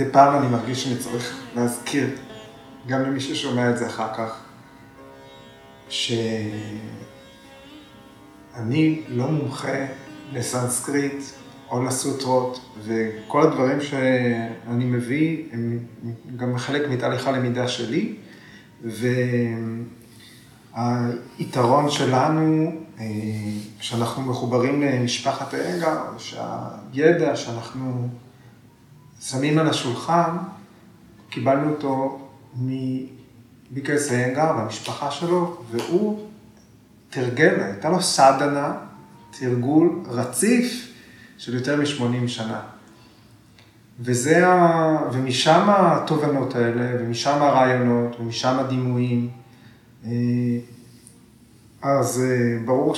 מדי פעם אני מרגיש שאני צריך להזכיר, גם למי ששומע את זה אחר כך, שאני לא מומחה לסנסקריט או לסוטרות, וכל הדברים שאני מביא הם גם חלק מתהליך הלמידה שלי, והיתרון שלנו, אה, שאנחנו מחוברים למשפחת האגר, שהידע שאנחנו שמים על השולחן, קיבלנו אותו מביקרס האגר והמשפחה שלו, והוא תרגל, הייתה לו סדנה, תרגול רציף של יותר מ-80 שנה. וזה ה... ומשם התובנות האלה, ומשם הרעיונות, ומשם הדימויים. אה, אז אה, ברור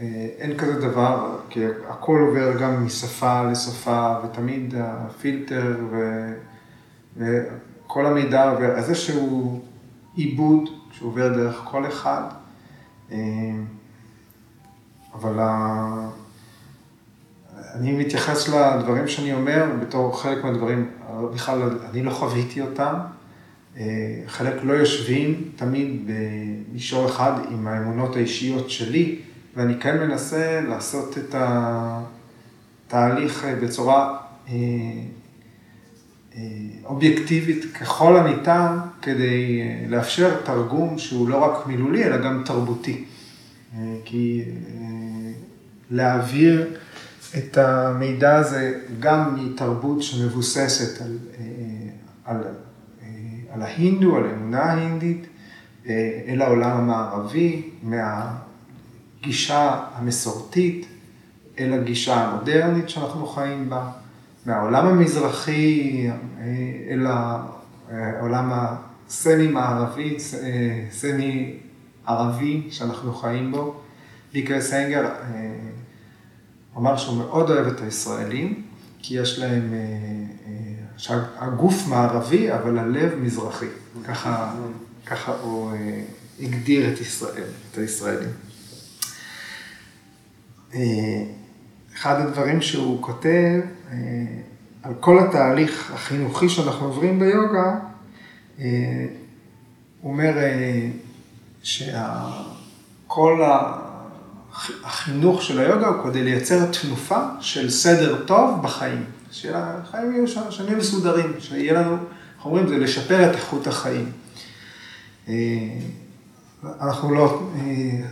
שאין כזה דבר, כי הכל עובר גם משפה לשפה, ותמיד הפילטר ו... וכל המידע עובר איזשהו עיבוד שעובר דרך כל אחד. אה, אבל אני מתייחס לדברים שאני אומר בתור חלק מהדברים, בכלל אני לא חוויתי אותם, אה, חלק לא יושבים תמיד במישור אחד עם האמונות האישיות שלי, ואני כן מנסה לעשות את התהליך אה, בצורה אה, אובייקטיבית ככל הניתן, כדי לאפשר תרגום שהוא לא רק מילולי, אלא גם תרבותי. כי להעביר את המידע הזה גם מתרבות שמבוססת על, אה, על, אה, על ההינדו, על האמונה ההינדית, אה, אל העולם המערבי, מהגישה המסורתית אל הגישה המודרנית שאנחנו חיים בה, מהעולם המזרחי אל העולם הסמי-מערבי, סמי-ערבי שאנחנו חיים בו. ליקר סנגר אמר שהוא מאוד אוהב את הישראלים, כי יש להם, אה, אה, שהגוף מערבי, אבל הלב מזרחי. ככה, ככה הוא אה, הגדיר את ישראל, את הישראלים. אחד הדברים שהוא כותב, על כל התהליך החינוכי שאנחנו עוברים ביוגה, הוא אומר שכל. החינוך של היוגה הוא כדי לייצר תנופה של סדר טוב בחיים. שהחיים יהיו שם, שנהיה מסודרים, שיהיה לנו, איך אומרים, זה לשפר את איכות החיים. אה, אנחנו לא אה,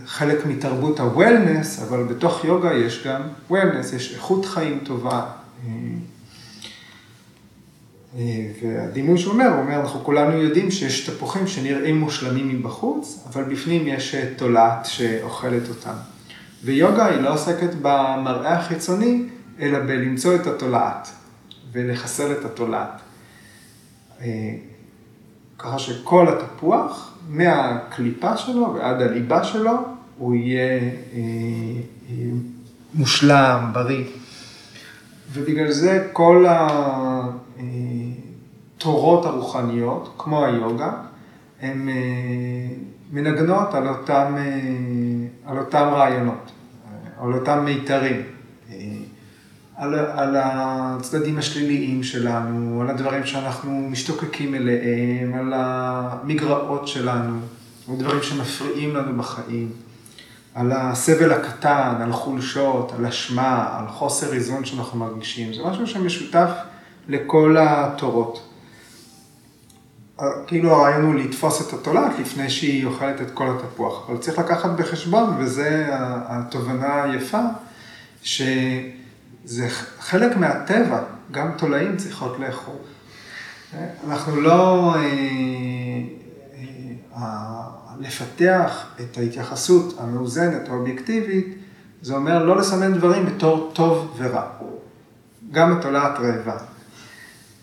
חלק מתרבות ה-Wellness, אבל בתוך יוגה יש גם Wellness, יש איכות חיים טובה. אה, והדימוי שהוא אומר, הוא אומר, אנחנו כולנו יודעים שיש תפוחים שנראים מושלמים מבחוץ, אבל בפנים יש תולעת שאוכלת אותם. ויוגה היא לא עוסקת במראה החיצוני, אלא בלמצוא את התולעת ולחסל את התולעת. אה, ככה שכל התפוח, מהקליפה שלו ועד הליבה שלו, הוא יהיה אה, אה, מושלם, בריא. ובגלל זה כל התורות הרוחניות, כמו היוגה, הן מנגנות על אותם, על אותם רעיונות. על אותם מיתרים, אה, על, על הצדדים השליליים שלנו, על הדברים שאנחנו משתוקקים אליהם, על המגרעות שלנו, על דברים שמפריעים לנו בחיים, על הסבל הקטן, על חולשות, על אשמה, על חוסר איזון שאנחנו מרגישים. זה משהו שמשותף לכל התורות. כאילו הרעיון הוא לתפוס את התולעת לפני שהיא אוכלת את כל התפוח. אבל צריך לקחת בחשבון, וזו התובנה היפה, שזה חלק מהטבע, גם תולעים צריכות לאכול. אנחנו לא... אה, אה, לפתח את ההתייחסות המאוזנת, האובייקטיבית, זה אומר לא לסמן דברים בתור טוב ורע. גם התולעת רעבה.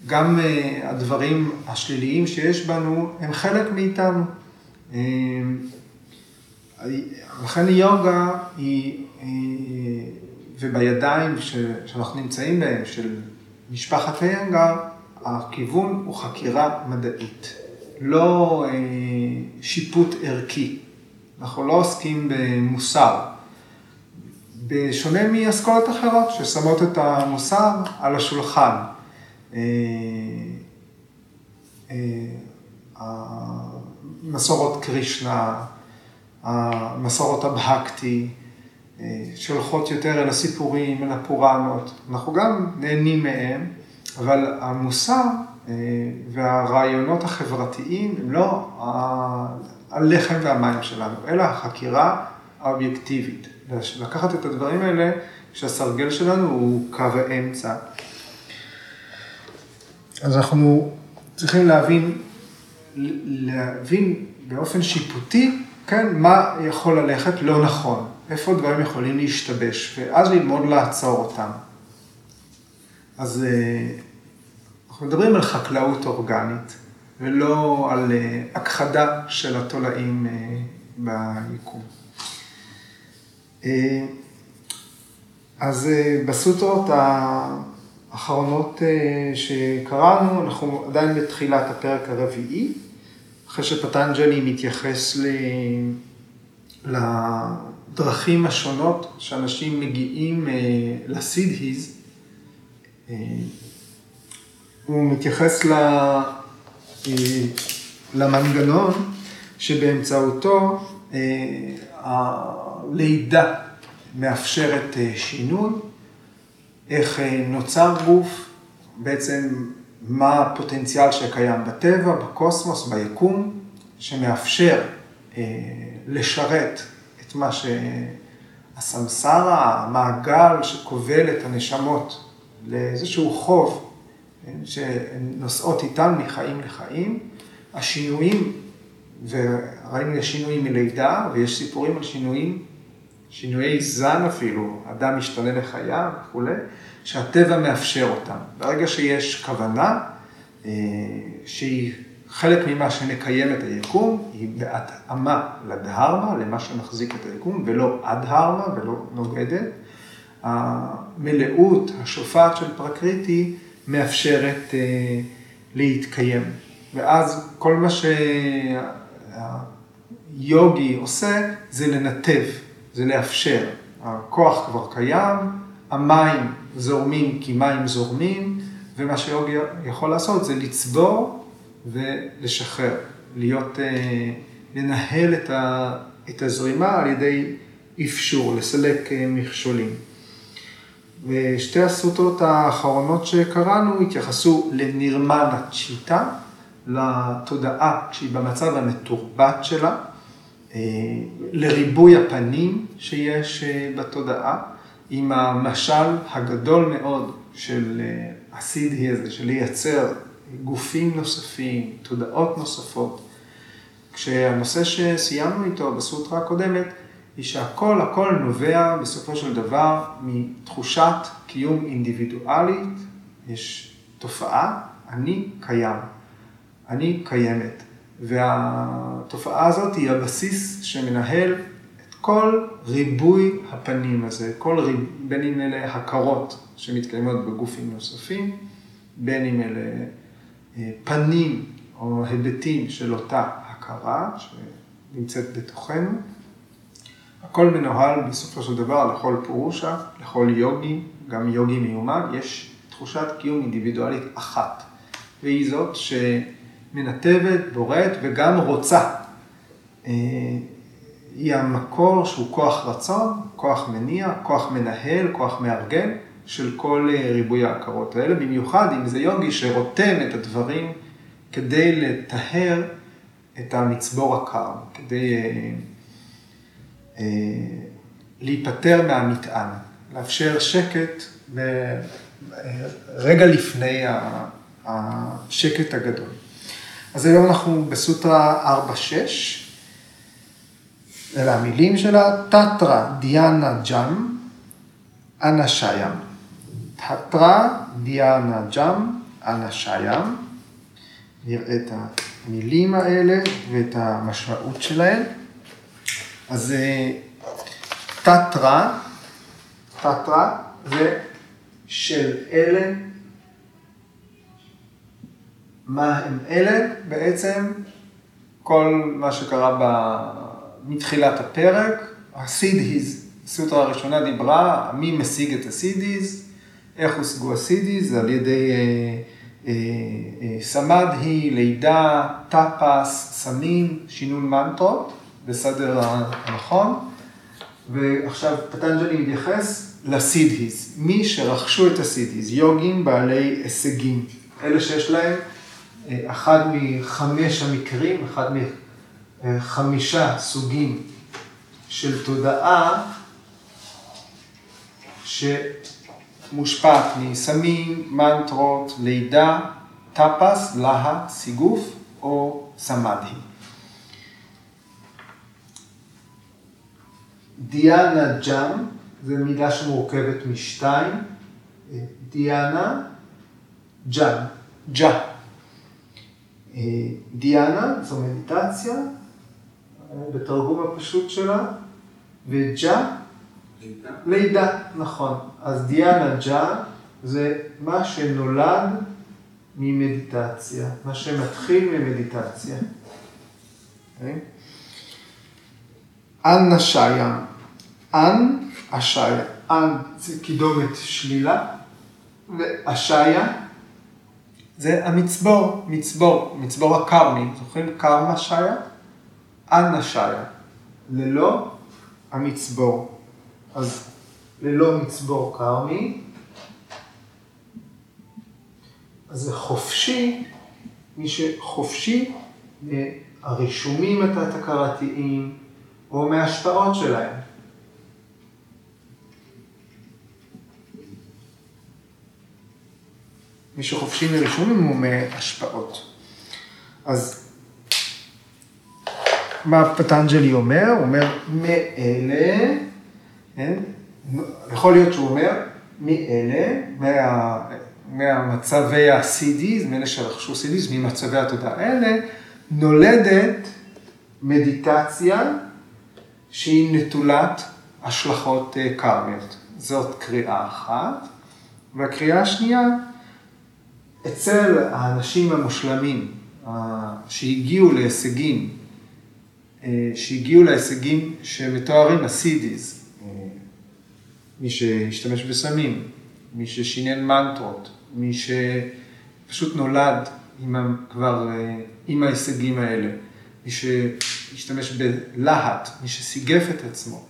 גם אה, הדברים השליליים שיש בנו הם חלק מאיתנו. לכן יוגה היא, אה, ובידיים שאנחנו נמצאים בהם, של משפחת היינגר, הכיוון הוא חקירה מדעית, לא שיפוט ערכי. אנחנו לא עוסקים במוסר. בשונה מאסכולות אחרות ששמות את המוסר על השולחן. מסורות קרישנה, מסורות הבהקטי, שהולכות יותר אל הסיפורים, אל הפוראנות. אנחנו גם נהנים מהם, אבל המוסר והרעיונות החברתיים הם לא הלחם והמים שלנו, אלא החקירה האובייקטיבית. לקחת את הדברים האלה, שהסרגל שלנו הוא קו האמצע. אז אנחנו צריכים להבין, להבין באופן שיפוטי, כן, מה יכול ללכת לא נכון, איפה דברים יכולים להשתבש, ואז ללמוד לעצור אותם. אז אנחנו מדברים על חקלאות אורגנית, ולא על הכחדה של התולעים ביקום. אז בסוטרות האחרונות שקראנו, אנחנו עדיין בתחילת הפרק הרביעי, אחרי שפטנג'לי מתייחס לדרכים השונות שאנשים מגיעים לסידהיז, הוא מתייחס למנגנון שבאמצעותו הלידה מאפשרת שינוי, איך נוצר גוף, בעצם מה הפוטנציאל שקיים בטבע, בקוסמוס, ביקום, שמאפשר לשרת את מה שהסמסרה, המעגל שכובל את הנשמות לאיזשהו חוב שנושאות איתן מחיים לחיים, השינויים, וראינו יש שינויים מלידה ויש סיפורים על שינויים, שינויי זן אפילו, אדם משתנה לחיה וכולי, שהטבע מאפשר אותם. ברגע שיש כוונה, שהיא חלק ממה שמקיים את היקום, היא בהתאמה לדהרמה, למה שמחזיק את היקום, ולא אדהרמה ולא נוגדת. המלאות, השופעת של פרקריטי, מאפשרת להתקיים. ואז כל מה שיוגי עושה זה לנתב, זה לאפשר. הכוח כבר קיים, המים זורמים כי מים זורמים, ומה שיוגי יכול לעשות זה לצבור ולשחרר, להיות, לנהל את הזרימה על ידי אפשור, לסלק מכשולים. ושתי הסוטרות האחרונות שקראנו התייחסו לנירמנה צ'יטה, לתודעה כשהיא במצב המתורבת שלה, לריבוי הפנים שיש בתודעה, עם המשל הגדול מאוד של הסידהי הזה, של לייצר גופים נוספים, תודעות נוספות. כשהנושא שסיימנו איתו בסוטרה הקודמת, היא שהכל, הכל נובע בסופו של דבר מתחושת קיום אינדיבידואלית, יש תופעה, אני קיים, אני קיימת. והתופעה הזאת היא הבסיס שמנהל את כל ריבוי הפנים הזה, כל ריב, בין אם אלה הכרות שמתקיימות בגופים נוספים, בין אם אלה פנים או היבטים של אותה הכרה שנמצאת בתוכנו. הכל מנוהל בסופו של דבר לכל פורושה, לכל יוגי, גם יוגי מיומן, יש תחושת קיום אינדיבידואלית אחת, והיא זאת שמנתבת, בוראת וגם רוצה. היא המקור שהוא כוח רצון, כוח מניע, כוח מנהל, כוח מארגן של כל ריבוי ההכרות האלה, במיוחד אם זה יוגי שרותם את הדברים כדי לטהר את המצבור הקר, כדי להיפטר מהמטען, לאפשר שקט רגע לפני השקט הגדול. אז היום אנחנו בסוטרה 4-6, אלה המילים שלה, תתרא דיאנה ג'ם, אנא תתרא דיאנה ג'ם, אנא שיים. נראה את המילים האלה ואת המשמעות שלהן. אז תתרא, תתרא זה של אלה, מה הם אלה? בעצם כל מה שקרה ב... מתחילת הפרק, הסידהיז, הסוטרה הראשונה דיברה, מי משיג את הסידהיז, איך הושגו הסידהיז, על ידי סמדהי, לידה, טאפס, סמים, שינון מנטרות, בסדר הנכון. ועכשיו פטנג'לי מתייחס לסידהיז, מי שרכשו את הסידהיז, יוגים בעלי הישגים, אלה שיש להם אחד מחמש המקרים, אחד מחמישה סוגים של תודעה שמושפעת מסמים, מנטרות, לידה, טפס, להט, סיגוף או סמדהי. דיאנה ג'אם, זו מילה שמורכבת משתיים, דיאנה, ג'אם, ג'ה. דיאנה זו מדיטציה, בתרגום הפשוט שלה, וג'ה, לידה. נכון. אז דיאנה ג'ה זה מה שנולד ממדיטציה, מה שמתחיל ממדיטציה. אוקיי? אנ נשיה, אנ אשיה, אנ זה קידומת שלילה, ואשיה זה המצבור, מצבור, מצבור הקרמי, זוכרים קרמה שיה? אנא שיה, ללא המצבור. אז ללא מצבור קרמי, אז זה חופשי, מי שחופשי מהרישומים התת-הכרתיים או מההשפעות שלהם. מי שחופשי מרישומים הוא מהשפעות. אז מה פטנג'לי אומר? הוא אומר, מאלה, כן? יכול להיות שהוא אומר, מאלה, מה, מהמצבי ה-CDs, מאלה שרכשו CDs, ממצבי התודעה האלה, נולדת מדיטציה שהיא נטולת השלכות אה, קרמיות. זאת קריאה אחת. והקריאה השנייה, אצל האנשים המושלמים שהגיעו להישגים, אה, שהגיעו להישגים שמתוארים אה, מי שהשתמש בסמים, מי ששינן מנטרות, מי שפשוט נולד עם, כבר אה, עם ההישגים האלה, מי שהשתמש בלהט, מי שסיגף את עצמו,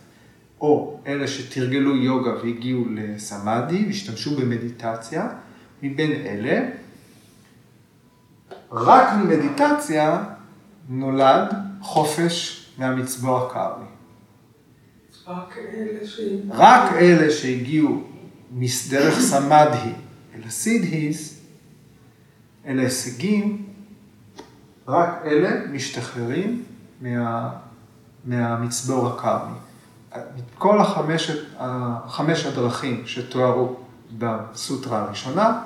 או אלה שתרגלו יוגה והגיעו לסמאדי והשתמשו במדיטציה, מבין אלה, רק ממדיטציה נולד חופש מהמצבור הקרמי. רק אלה שהגיעו, רק מדרך סמדהי אל הסידהיס, אל ההישגים, רק אלה משתחררים מה, מהמצבור הקרמי. מכל החמש, הדרכים שתוארו בסוטרה הראשונה,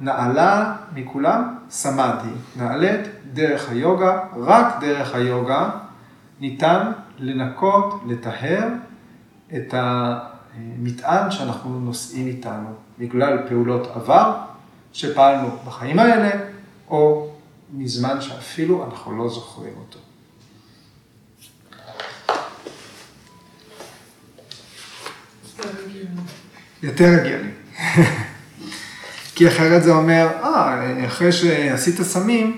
נעלה מכולם סמאדי, נעלית דרך היוגה, רק דרך היוגה ניתן לנקות, לטהר את המטען שאנחנו נושאים איתנו בגלל פעולות עבר שפעלנו בחיים האלה, או מזמן שאפילו אנחנו לא זוכרים אותו. יותר הגיוני. כי אחרת זה אומר, אה, אחרי שעשית סמים,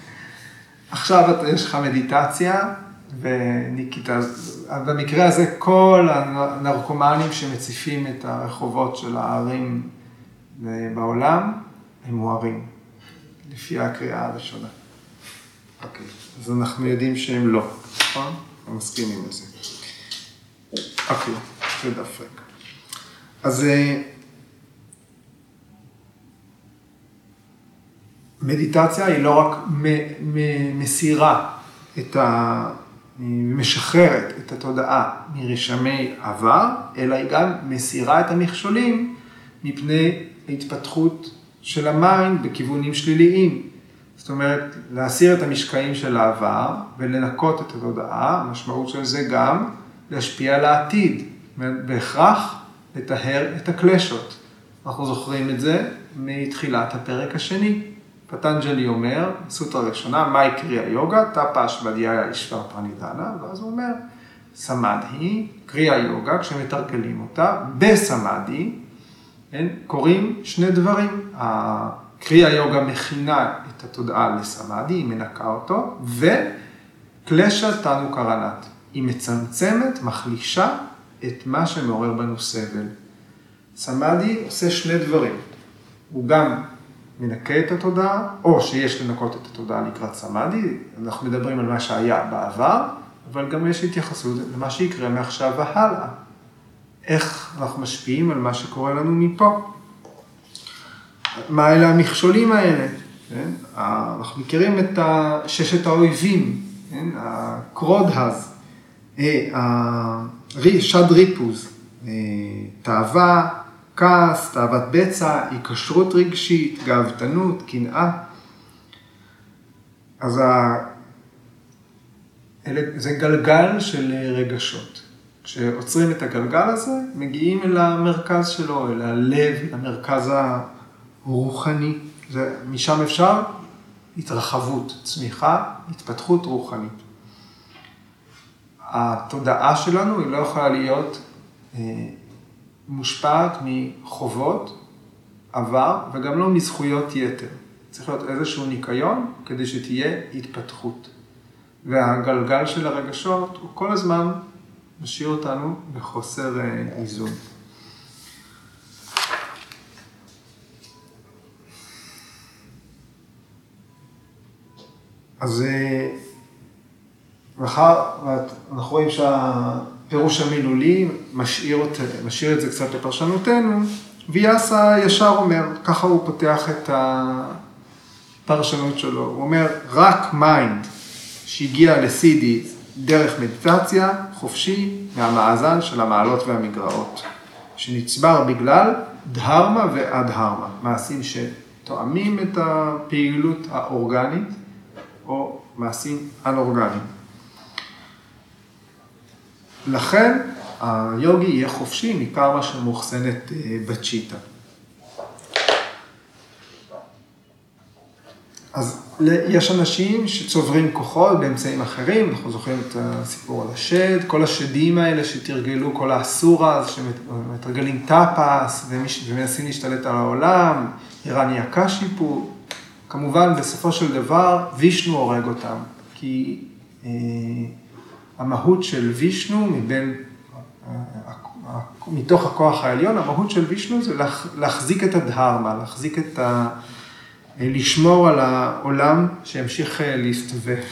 עכשיו יש לך מדיטציה, וניקית, במקרה הזה כל הנרקומנים שמציפים את הרחובות של הערים בעולם, הם מוארים, לפי הקריאה הראשונה. אוקיי, אז אנחנו יודעים שהם לא, נכון? אנחנו מסכימים עם זה. אוקיי, זה דף ריק. אז... אה, מדיטציה היא לא רק מסירה את ה... משחררת את התודעה מרשמי עבר, אלא היא גם מסירה את המכשולים מפני התפתחות של ה mind בכיוונים שליליים. זאת אומרת, להסיר את המשקעים של העבר ולנקות את התודעה, המשמעות של זה גם להשפיע על העתיד, בהכרח לטהר את הקלשות. אנחנו זוכרים את זה מתחילת הפרק השני. פטנג'לי אומר, סוטרה ראשונה, מהי קריאה יוגה, טאפה אשבדיהיה אישבר פרנידנה, ואז הוא אומר, סמדהי, קריאה יוגה, כשמתרגלים אותה, בסמדהי, כן, קורים שני דברים. קריאה יוגה מכינה את התודעה לסמאדי, היא מנקה אותו, וקלשה תנו קרנת. היא מצמצמת, מחלישה את מה שמעורר בנו סבל. סמאדי עושה שני דברים. הוא גם מנקה את התודעה, או שיש לנקות את התודעה לקראת סמאדי, אנחנו מדברים על מה שהיה בעבר, אבל גם יש התייחסות למה שיקרה מעכשיו והלאה. איך אנחנו משפיעים על מה שקורה לנו מפה. מה אלה המכשולים האלה? כן? אנחנו מכירים את ששת האויבים, כן? הקרודהז, אה, שד ריפוז, אה, תאווה, כעס, תאוות בצע, היקשרות רגשית, גאוותנות, קנאה. אז ה... זה גלגל של רגשות. כשעוצרים את הגלגל הזה, מגיעים אל המרכז שלו, אל הלב, למרכז הרוחני. זה, משם אפשר התרחבות, צמיחה, התפתחות רוחנית. התודעה שלנו היא לא יכולה להיות אה, מושפעת מחובות, עבר, וגם לא מזכויות יתר. צריך להיות איזשהו ניקיון כדי שתהיה התפתחות. והגלגל של הרגשות הוא כל הזמן משאיר אותנו בחוסר אה, איזון. אז אה, מאחר, אנחנו רואים שהפירוש המילולי משאיר, משאיר את זה קצת לפרשנותנו, ויאסה ישר אומר, ככה הוא פותח את הפרשנות שלו, הוא אומר, רק mind שהגיע לסידי דרך מדיטציה, חופשי מהמאזן של המעלות והמגרעות, שנצבר בגלל דהרמה ואדהרמה, מעשים שתואמים את הפעילות האורגנית או מעשים אנאורגניים. לכן היוגי יהיה חופשי מקרמה שמאוחסנת אה, בצ'יטה. אז יש אנשים שצוברים כוחות באמצעים אחרים, אנחנו זוכרים את הסיפור על השד, כל השדים האלה שתרגלו, כל האסורה, שמתרגלים טאפס ומנסים להשתלט על העולם, איראני הקשיפו, כמובן בסופו של דבר וישנו הורג אותם, כי אה, המהות של וישנו מבין, מתוך הכוח העליון, המהות של וישנו זה להחזיק את הדהרמה, להחזיק את ה... לשמור על העולם שימשיך אה, להסתובב.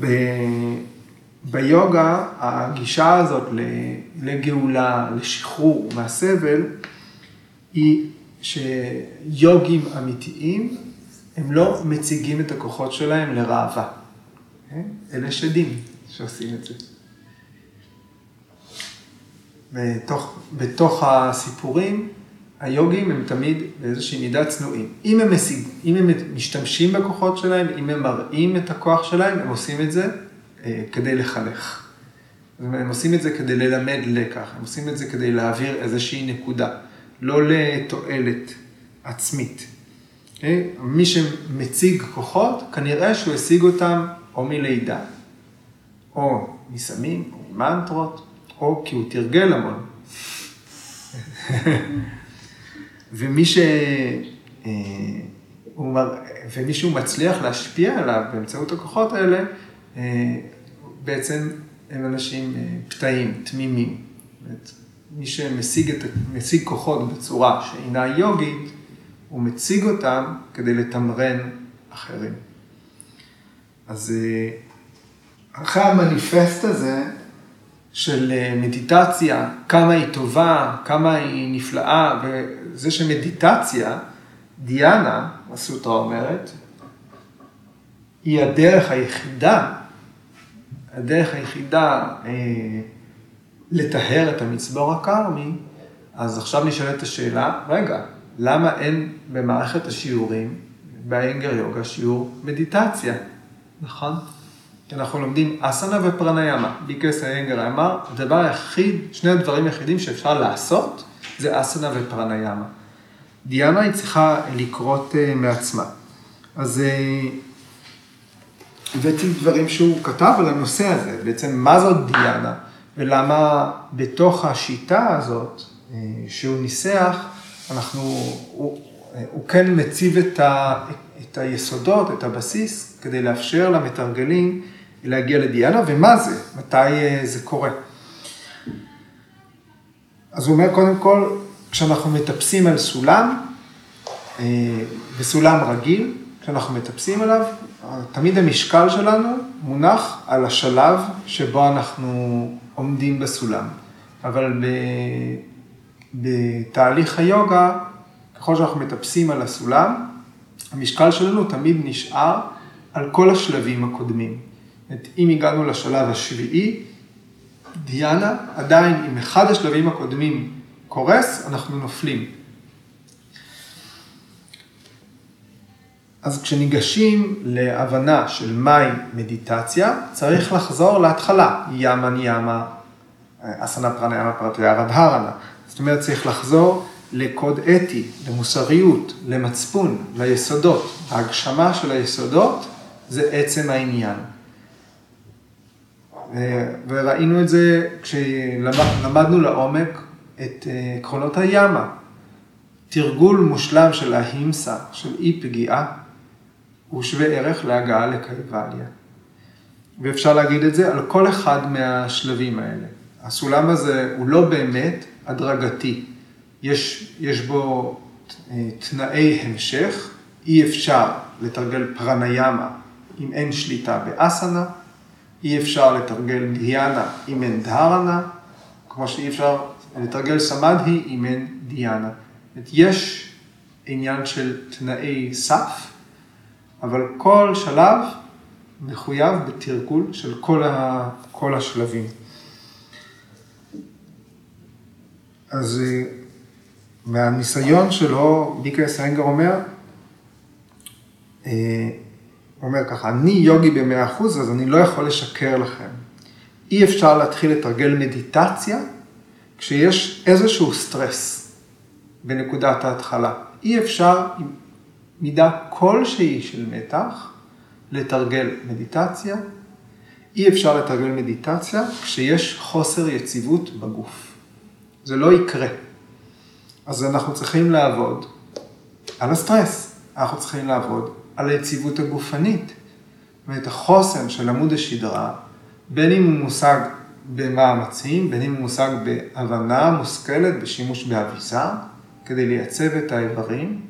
ב... ביוגה, הגישה הזאת לגאולה, לשחרור מהסבל, היא שיוגים אמיתיים, הם לא מציגים את הכוחות שלהם לראווה. כן? אלה שדים שעושים את זה. בתוך, בתוך הסיפורים, היוגים הם תמיד באיזושהי מידה צנועים. אם הם, משיג, אם הם משתמשים בכוחות שלהם, אם הם מראים את הכוח שלהם, הם עושים את זה כדי לחנך. הם עושים את זה כדי ללמד לקח, הם עושים את זה כדי להעביר איזושהי נקודה, לא לתועלת עצמית. אה? מי שמציג כוחות, כנראה שהוא השיג אותם או מלידה, או מסמים, או ממנטרות, או כי הוא תרגל המון. ומי ש... אה, ומישהו מצליח להשפיע עליו באמצעות הכוחות האלה, אה, בעצם הם אנשים אה, פתאים, תמימים. מי שמשיג את, משיג כוחות בצורה שאינה יוגית, הוא מציג אותם כדי לתמרן אחרים. אז אה, אחרי המניפסט הזה של אה, מדיטציה, כמה היא טובה, כמה היא נפלאה, וזה שמדיטציה, דיאנה, הסוטרה אומרת, היא הדרך היחידה, הדרך היחידה אה, לטהר את המצבור הכרמי, אז עכשיו נשאלת השאלה, רגע, למה אין במערכת השיעורים, באנגר יוגה, שיעור מדיטציה? נכון? כי אנחנו לומדים אסנה ופרניאמה. ביקס איינגר אמר, הדבר היחיד, שני הדברים היחידים שאפשר לעשות, זה אסנה ופרניאמה. דיאנה היא צריכה לקרות uh, מעצמה. אז uh, הבאתי דברים שהוא כתב על הנושא הזה, בעצם מה זאת דיאנה, ולמה בתוך השיטה הזאת שהוא ניסח, אנחנו, הוא, הוא כן מציב את, ה, את היסודות, את הבסיס, כדי לאפשר למתרגלים להגיע לדיאנה, ומה זה, מתי זה קורה. אז הוא אומר, קודם כל, כשאנחנו מטפסים על סולם, בסולם רגיל, כשאנחנו מטפסים עליו, תמיד המשקל שלנו מונח על השלב שבו אנחנו עומדים בסולם. אבל בתהליך היוגה, ככל שאנחנו מטפסים על הסולם, המשקל שלנו תמיד נשאר על כל השלבים הקודמים. זאת אם הגענו לשלב השביעי, דיאנה, עדיין אם אחד השלבים הקודמים קורס, אנחנו נופלים. אז כשניגשים להבנה של מהי מדיטציה, צריך לחזור להתחלה, ימה ניאמה, אסנה פרניאמה פרטויה רדהרנה. זאת אומרת, צריך לחזור לקוד אתי, למוסריות, למצפון, ליסודות. ההגשמה של היסודות זה עצם העניין. וראינו את זה כשלמדנו לעומק את עקרונות הימה. תרגול מושלם של ההימסה, של אי פגיעה, הוא שווה ערך להגעה לקייבליה. ואפשר להגיד את זה על כל אחד מהשלבים האלה. הסולם הזה הוא לא באמת הדרגתי. יש, יש בו תנאי המשך, אי אפשר לתרגל פרניאמה אם אין שליטה באסנה, אי אפשר לתרגל דיאנה אם אין דהרנה, כמו שאי אפשר לתרגל סמדהי אם אין דיאנה. יש עניין של תנאי סף, אבל כל שלב מחויב בתרגול של כל, ה, כל השלבים. אז אה, מהניסיון שלו, ביקר סנגר אומר, אה, אומר ככה, אני יוגי במאה אחוז, אז אני לא יכול לשקר לכם. אי אפשר להתחיל לתרגל מדיטציה כשיש איזשהו סטרס בנקודת ההתחלה. אי אפשר מידה כלשהי של מתח לתרגל מדיטציה. אי אפשר לתרגל מדיטציה כשיש חוסר יציבות בגוף. זה לא יקרה. אז אנחנו צריכים לעבוד על הסטרס, אנחנו צריכים לעבוד על היציבות הגופנית, ואת החוסן של עמוד השדרה, בין אם הוא מושג במאמצים, בין אם הוא מושג בהבנה מושכלת, בשימוש באביסה, כדי לייצב את האיברים,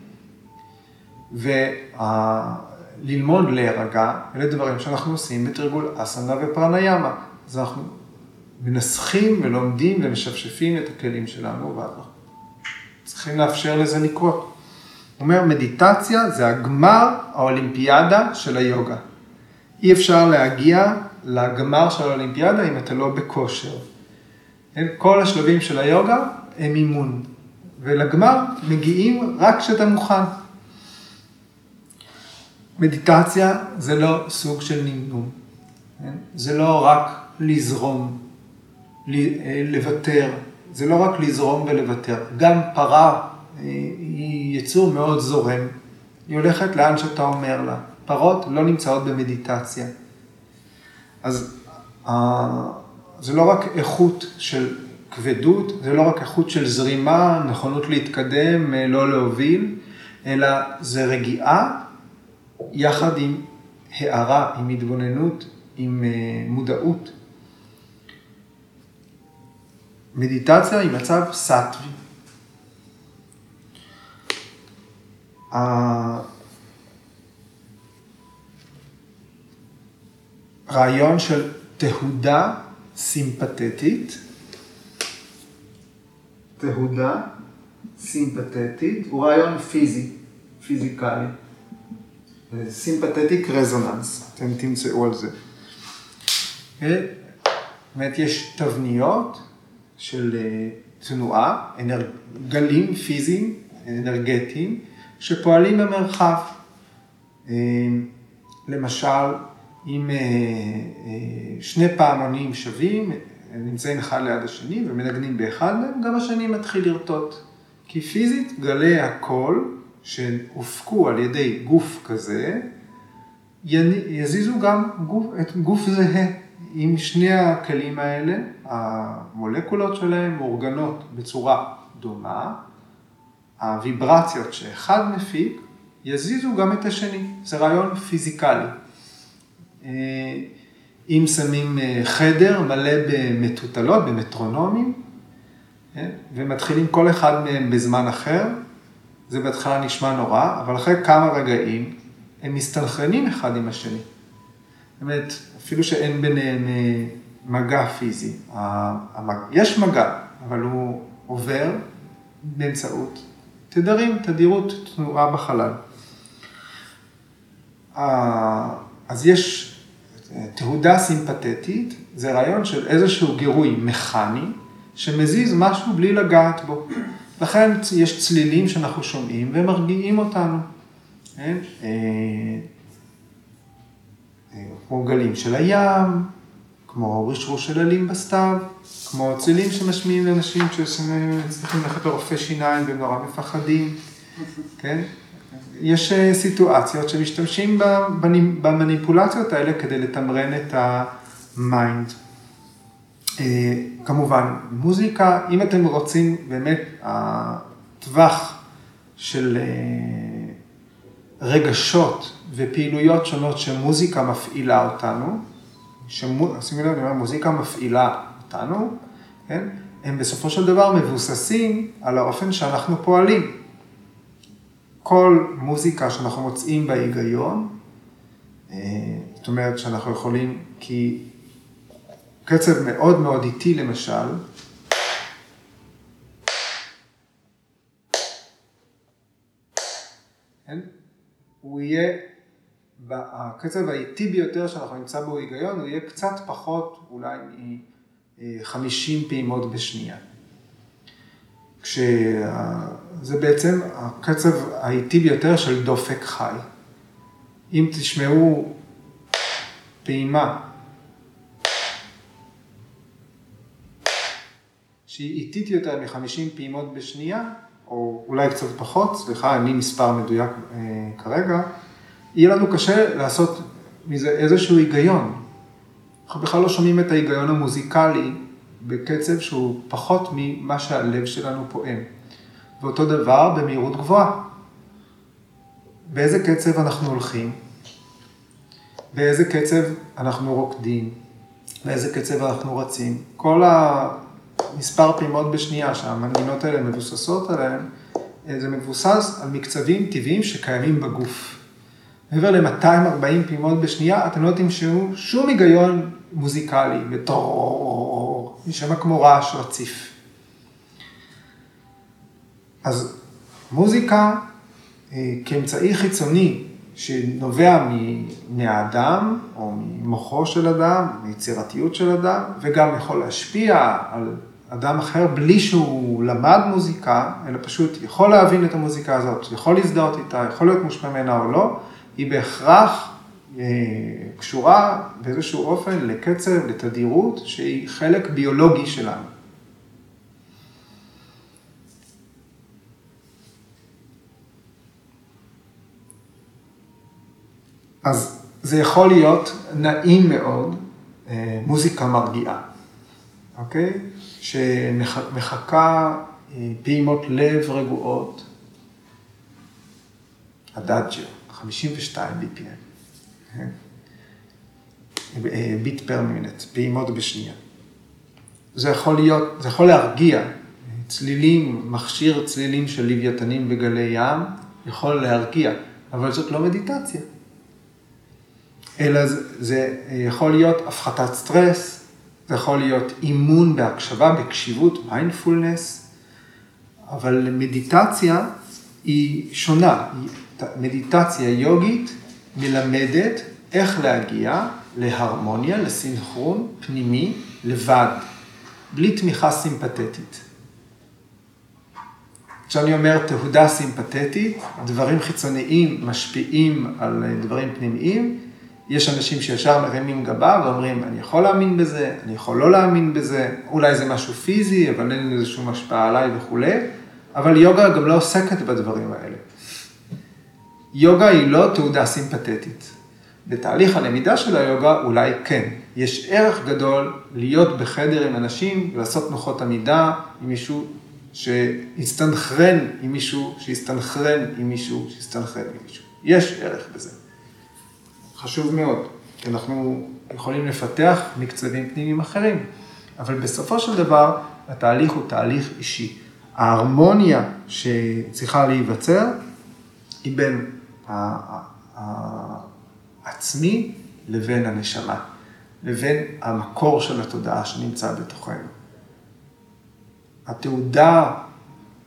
וללמוד להירגע, אלה דברים שאנחנו עושים בתרגול אסנה ופרניאמה. אז אנחנו מנסחים ולומדים ומשפשפים את הכלים שלנו, ואנחנו צריכים לאפשר לזה לקרות. הוא אומר, מדיטציה זה הגמר האולימפיאדה של היוגה. אי אפשר להגיע לגמר של האולימפיאדה אם אתה לא בכושר. כל השלבים של היוגה הם אימון, ולגמר מגיעים רק כשאתה מוכן. מדיטציה זה לא סוג של נמנום, זה לא רק לזרום, לוותר, זה לא רק לזרום ולוותר, גם פרה היא יצור מאוד זורם, היא הולכת לאן שאתה אומר לה. פרות לא נמצאות במדיטציה. אז זה לא רק איכות של כבדות, זה לא רק איכות של זרימה, נכונות להתקדם, לא להוביל, אלא זה רגיעה יחד עם הערה, עם התבוננות, עם מודעות. מדיטציה היא מצב סטווי. הרעיון של תהודה סימפתטית, תהודה סימפתטית, הוא רעיון פיזי, פיזיקלי. סימפתטיק רזוננס, אתם תמצאו על זה. זאת אומרת, יש תבניות של אה, תנועה, גלים פיזיים, אנרגטיים, שפועלים במרחב. אה, למשל, אם אה, שני פעמונים שווים, נמצאים אחד ליד השני ומנגנים באחד מהם, גם השני מתחיל לרטוט. כי פיזית גלי הקול שהופקו על ידי גוף כזה, יזיזו גם גוף, את גוף זהה. עם שני הכלים האלה, המולקולות שלהם מאורגנות בצורה דומה, הוויברציות שאחד מפיק יזיזו גם את השני, זה רעיון פיזיקלי. אה, אם שמים אה, חדר מלא במטוטלות, במטרונומים, כן, ומתחילים כל אחד מהם בזמן אחר, זה בהתחלה נשמע נורא, אבל אחרי כמה רגעים הם מסתנכרנים אחד עם השני. באמת, אפילו שאין ביניהם אה, מגע פיזי. יש מגע, אבל הוא עובר באמצעות תדרים, תדירות תנועה בחלל. אז יש תהודה סימפתטית, זה רעיון של איזשהו גירוי מכני, שמזיז משהו בלי לגעת בו. לכן יש צלילים שאנחנו שומעים והם מרגיעים אותנו. כן? אה, כמו גלים של הים, כמו רשרוש של עלים בסתיו, כמו צלילים שמשמיעים לאנשים שצריכים ללכת לרופא שיניים והם נורא מפחדים, כן? יש אה, סיטואציות שמשתמשים במניפולציות האלה כדי לתמרן את ה mind. אה, כמובן, מוזיקה, אם אתם רוצים באמת, הטווח של אה, רגשות ופעילויות שונות שמוזיקה מפעילה אותנו, שימו לב, אני אומר, מוזיקה מפעילה אותנו, כן? הם בסופו של דבר מבוססים על האופן שאנחנו פועלים. כל מוזיקה שאנחנו מוצאים בהיגיון, אה, זאת אומרת שאנחנו יכולים, כי קצב מאוד מאוד איטי למשל, כן? הוא יהיה, הקצב האיטי ביותר שאנחנו נמצא בו היגיון, הוא יהיה קצת פחות אולי מ-50 פעימות בשנייה. כשזה בעצם הקצב האיטי ביותר של דופק חי. אם תשמעו פעימה שהיא איטית יותר מ-50 פעימות בשנייה, או אולי קצת פחות, סליחה, אין לי מספר מדויק אה, כרגע, יהיה לנו קשה לעשות מזה איזשהו היגיון. אנחנו בכלל לא שומעים את ההיגיון המוזיקלי בקצב שהוא פחות ממה שהלב שלנו פועם. ואותו דבר במהירות גבוהה. באיזה קצב אנחנו הולכים? באיזה קצב אנחנו רוקדים? באיזה קצב אנחנו רצים? כל המספר פעימות בשנייה שהמנגינות האלה מבוססות עליהן, זה מבוסס על מקצבים טבעיים שקיימים בגוף. מעבר ל-240 פעימות בשנייה, אתם לא תמשעו שום היגיון מוזיקלי, וטרור, נשמע כמו רעש רציף. אז מוזיקה אה, כאמצעי חיצוני שנובע מהאדם, או ממוחו של אדם, מיצירתיות של אדם, וגם יכול להשפיע על אדם אחר בלי שהוא למד מוזיקה, אלא פשוט יכול להבין את המוזיקה הזאת, יכול להזדהות איתה, יכול להיות מושפע ממנה או לא, היא בהכרח אה, קשורה באיזשהו אופן לקצב, לתדירות, שהיא חלק ביולוגי שלנו. אז זה יכול להיות נעים מאוד, אה, מוזיקה מרגיעה, אוקיי? שמחכה אה, פעימות לב רגועות, הדאג'ר, 52 BPM? ביט פר מינט, פעימות בשנייה. זה יכול להיות, זה יכול להרגיע, צלילים, מכשיר צלילים של לוויתנים בגלי ים, יכול להרגיע, אבל זאת לא מדיטציה. אלא זה, זה יכול להיות הפחתת סטרס, זה יכול להיות אימון בהקשבה, בקשיבות, מיינדפולנס, אבל מדיטציה היא שונה. מדיטציה יוגית מלמדת איך להגיע להרמוניה, לסינכרון פנימי, לבד, בלי תמיכה סימפתטית. כשאני אומר תהודה סימפתטית, דברים חיצוניים משפיעים על דברים פנימיים, יש אנשים שישר מרימים גבה ואומרים, אני יכול להאמין בזה, אני יכול לא להאמין בזה, אולי זה משהו פיזי, אבל אין לזה שום השפעה עליי וכולי, אבל יוגה גם לא עוסקת בדברים האלה. יוגה היא לא תעודה סימפתטית. בתהליך הלמידה של היוגה אולי כן. יש ערך גדול להיות בחדר עם אנשים ולעשות תנוחות עמידה עם מישהו שיסתנכרן עם מישהו, שיסתנכרן עם מישהו, שיסתנכרן עם מישהו. יש ערך בזה. חשוב מאוד, כי אנחנו יכולים לפתח מקצבים פנימיים אחרים, אבל בסופו של דבר התהליך הוא תהליך אישי. ההרמוניה שצריכה להיווצר היא בין העצמי לבין הנשמה, לבין המקור של התודעה שנמצא בתוכנו. התעודה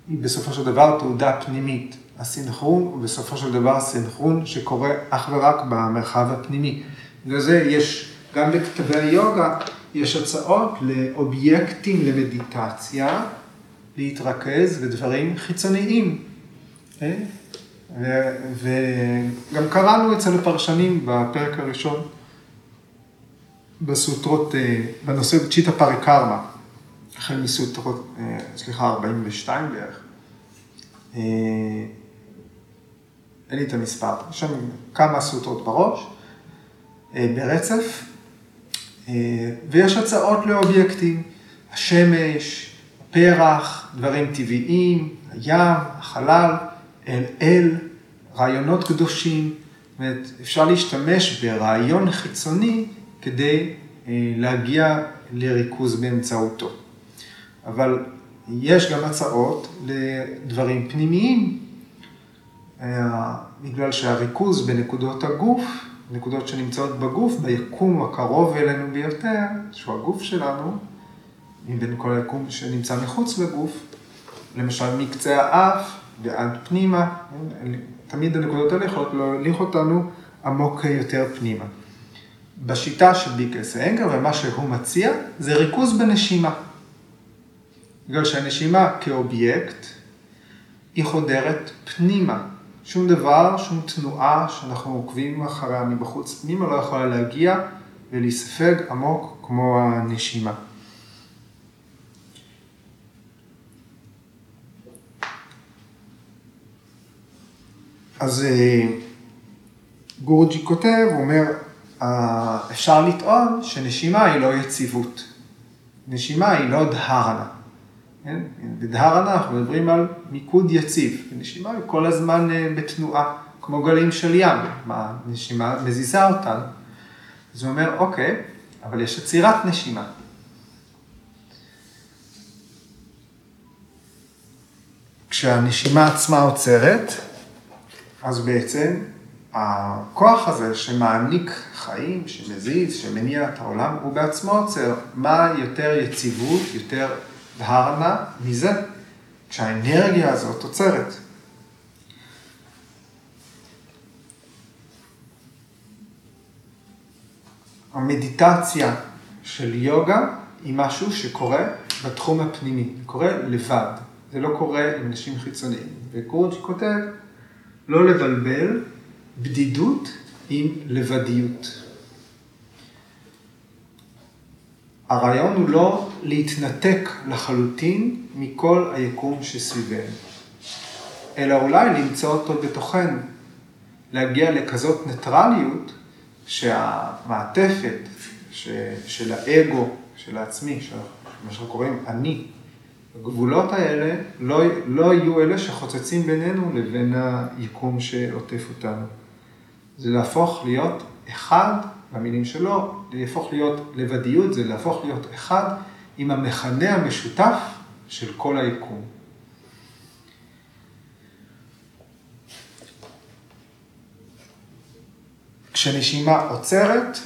היא בסופו של דבר תעודה פנימית. הסינכרון הוא בסופו של דבר סינכרון שקורה אך ורק במרחב הפנימי. בגלל זה יש, גם בכתבי היוגה, יש הצעות לאובייקטים למדיטציה, להתרכז בדברים חיצוניים. כן? וגם קראנו אצל הפרשנים בפרק הראשון, בסוטרות, אה, בנושא צ'יטה פריקרמה, החל מסוטרות, אה, סליחה, 42 בערך. אה, אין לי את המספר, יש שם כמה סוטרות בראש, ברצף, ויש הצעות לאובייקטים, השמש, הפרח, דברים טבעיים, הים, החלל, אל אל, רעיונות קדושים, זאת אומרת, אפשר להשתמש ברעיון חיצוני כדי אה, להגיע לריכוז באמצעותו. אבל יש גם הצעות לדברים פנימיים, אה, בגלל שהריכוז בנקודות הגוף, נקודות שנמצאות בגוף, ביקום הקרוב אלינו ביותר, שהוא הגוף שלנו, מבין כל היקום שנמצא מחוץ לגוף, למשל מקצה האף ועד פנימה, תמיד הנקודות האלה יכולות להוליך אותנו עמוק יותר פנימה. בשיטה של ביקרס האנגר ומה שהוא מציע זה ריכוז בנשימה. בגלל שהנשימה כאובייקט היא חודרת פנימה. שום דבר, שום תנועה שאנחנו עוקבים אחריה מבחוץ פנימה לא יכולה להגיע ולהיספג עמוק כמו הנשימה. אז אה, גורג'י כותב, הוא אומר, אה, אפשר לטעון שנשימה היא לא יציבות. נשימה היא לא דהרנה. כן? בדהרנה אנחנו מדברים על מיקוד יציב. נשימה היא כל הזמן אה, בתנועה, כמו גלים של ים. מה, נשימה מזיזה אותנו. אז הוא אומר, אוקיי, אבל יש עצירת נשימה. כשהנשימה עצמה עוצרת, אז בעצם הכוח הזה שמעניק חיים, שמזיז, שמניע את העולם, הוא בעצמו עוצר. מה יותר יציבות, יותר דהרנה מזה, כשהאנרגיה הזאת עוצרת. המדיטציה של יוגה היא משהו שקורה בתחום הפנימי, זה קורה לבד, זה לא קורה עם אנשים חיצוניים. וקורג' כותב, לא לבלבל בדידות עם לבדיות. הרעיון הוא לא להתנתק לחלוטין מכל היקום שסביבנו, אלא אולי למצוא אותו בתוכנו, להגיע לכזאת ניטרליות שהמעטפת של האגו, של העצמי, מה שאנחנו קוראים אני, הגבולות האלה לא, לא יהיו אלה שחוצצים בינינו לבין היקום שעוטף אותנו. זה להפוך להיות אחד, במילים שלו, להפוך להיות לבדיות, זה להפוך להיות אחד עם המכנה המשותף של כל היקום. כשנשימה עוצרת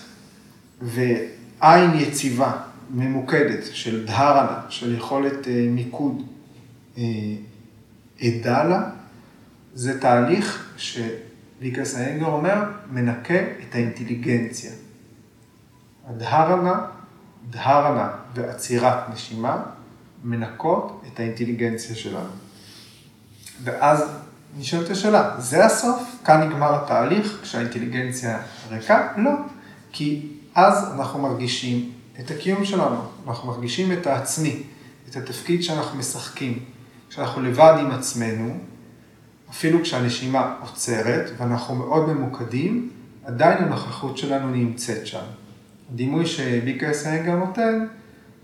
ועין יציבה ממוקדת של דהרנה, של יכולת אה, מיקוד עדה אה, לה, זה תהליך שוויקס האנגר אומר, מנקה את האינטליגנציה. הדהרנה, דהרנה ועצירת נשימה מנקות את האינטליגנציה שלנו. ואז נשאלת השאלה, זה הסוף? כאן נגמר התהליך כשהאינטליגנציה ריקה? לא, כי אז אנחנו מרגישים את הקיום שלנו, אנחנו מרגישים את העצמי, את התפקיד שאנחנו משחקים. כשאנחנו לבד עם עצמנו, אפילו כשהנשימה עוצרת ואנחנו מאוד ממוקדים, עדיין הנוכחות שלנו נמצאת שם. הדימוי שביקרס הנגר נותן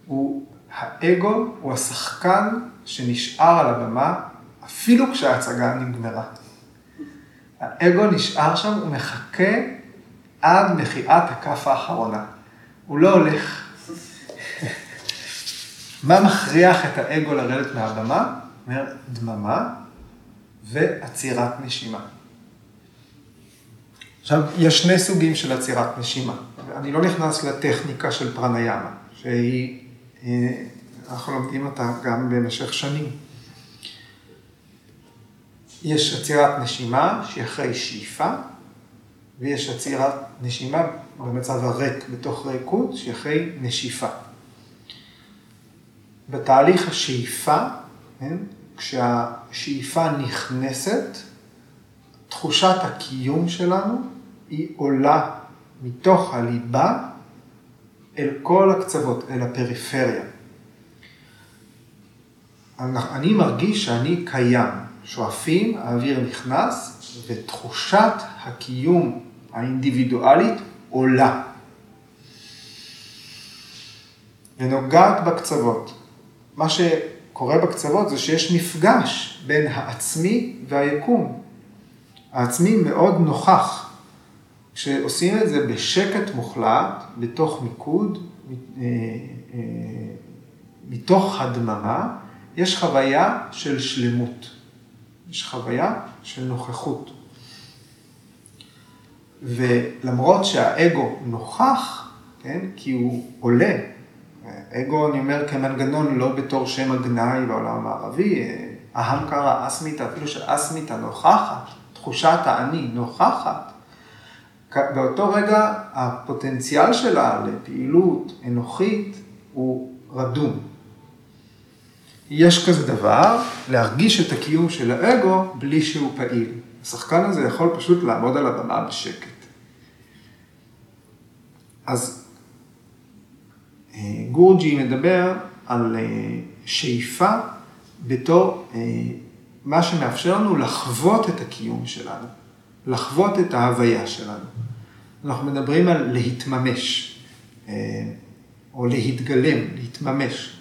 הוא האגו הוא השחקן שנשאר על הבמה אפילו כשההצגה נגמרה. האגו נשאר שם ומחכה עד מחיאת הכף האחרונה. הוא לא הולך. מה מכריח את האגו לרדת מהבמה? אומר, דממה ועצירת נשימה. עכשיו, יש שני סוגים של עצירת נשימה. אני לא נכנס לטכניקה של פרניאמה, שהיא, אה, אנחנו לומדים אותה גם במשך שנים. יש עצירת נשימה שהיא אחרי שאיפה, ויש עצירת נשימה במצב הריק, בתוך ריקות, שהיא אחרי נשיפה. בתהליך השאיפה, כן, כשהשאיפה נכנסת, תחושת הקיום שלנו היא עולה מתוך הליבה אל כל הקצוות, אל הפריפריה. אני מרגיש שאני קיים. שואפים, האוויר נכנס, ותחושת הקיום האינדיבידואלית עולה. ונוגעת בקצוות. מה שקורה בקצוות זה שיש מפגש בין העצמי והיקום. העצמי מאוד נוכח. כשעושים את זה בשקט מוחלט, בתוך מיקוד, אה, אה, מתוך הדממה, יש חוויה של שלמות. יש חוויה של נוכחות. ולמרות שהאגו נוכח, כן, כי הוא עולה, אגו אני אומר כמנגנון לא בתור שם הגנאי בעולם המערבי, אהמקרה אסמיתה, אפילו שאסמיתה נוכחת, תחושת האני נוכחת, באותו רגע הפוטנציאל שלה לפעילות אנוכית הוא רדום. יש כזה דבר, להרגיש את הקיום של האגו בלי שהוא פעיל. השחקן הזה יכול פשוט לעמוד על הבמה בשקט. אז גורג'י מדבר על אה, שאיפה בתור אה, מה שמאפשר לנו לחוות את הקיום שלנו, לחוות את ההוויה שלנו. אנחנו מדברים על להתממש, או להתגלם, להתממש.